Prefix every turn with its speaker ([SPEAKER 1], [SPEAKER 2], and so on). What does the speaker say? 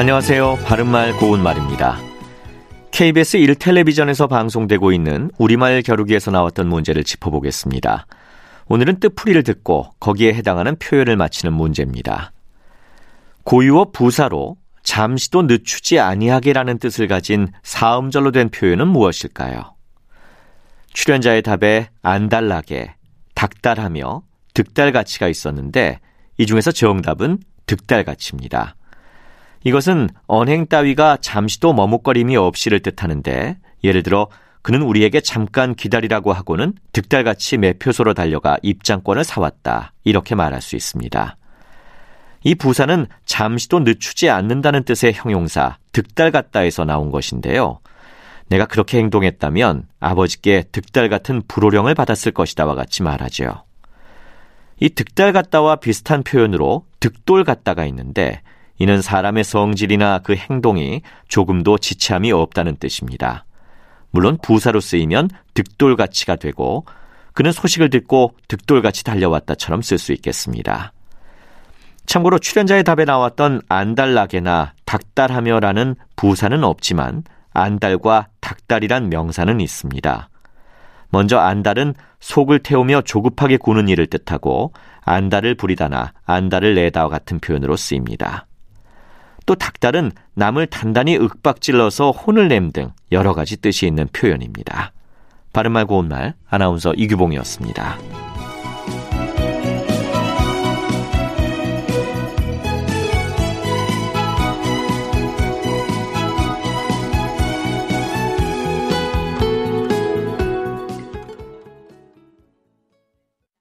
[SPEAKER 1] 안녕하세요. 바른말 고운말입니다. KBS 1텔레비전에서 방송되고 있는 우리말 겨루기에서 나왔던 문제를 짚어보겠습니다. 오늘은 뜻풀이를 듣고 거기에 해당하는 표현을 맞히는 문제입니다. 고유어 부사로 잠시도 늦추지 아니하게라는 뜻을 가진 사음절로 된 표현은 무엇일까요? 출연자의 답에 안달나게, 닥달하며 득달가치가 있었는데 이 중에서 정답은 득달가치입니다. 이것은 언행 따위가 잠시도 머뭇거림이 없이를 뜻하는데 예를 들어 그는 우리에게 잠깐 기다리라고 하고는 득달같이 매표소로 달려가 입장권을 사왔다. 이렇게 말할 수 있습니다. 이 부사는 잠시도 늦추지 않는다는 뜻의 형용사 득달 같다에서 나온 것인데요. 내가 그렇게 행동했다면 아버지께 득달 같은 불호령을 받았을 것이다와 같이 말하죠. 이 득달 같다와 비슷한 표현으로 득돌 같다가 있는데 이는 사람의 성질이나 그 행동이 조금도 지체함이 없다는 뜻입니다. 물론 부사로 쓰이면 득돌가치가 되고 그는 소식을 듣고 득돌같이 달려왔다처럼 쓸 수 있겠습니다. 참고로 출연자의 답에 나왔던 안달나게나 닭달하며라는 부사는 없지만 안달과 닭달이란 명사는 있습니다. 먼저 안달은 속을 태우며 조급하게 구는 일을 뜻하고 안달을 부리다나 안달을 내다와 같은 표현으로 쓰입니다. 또 닭달은 남을 단단히 윽박질러서 혼을 냄 등 여러 가지 뜻이 있는 표현입니다. 바른말 고운말 아나운서 이규봉이었습니다.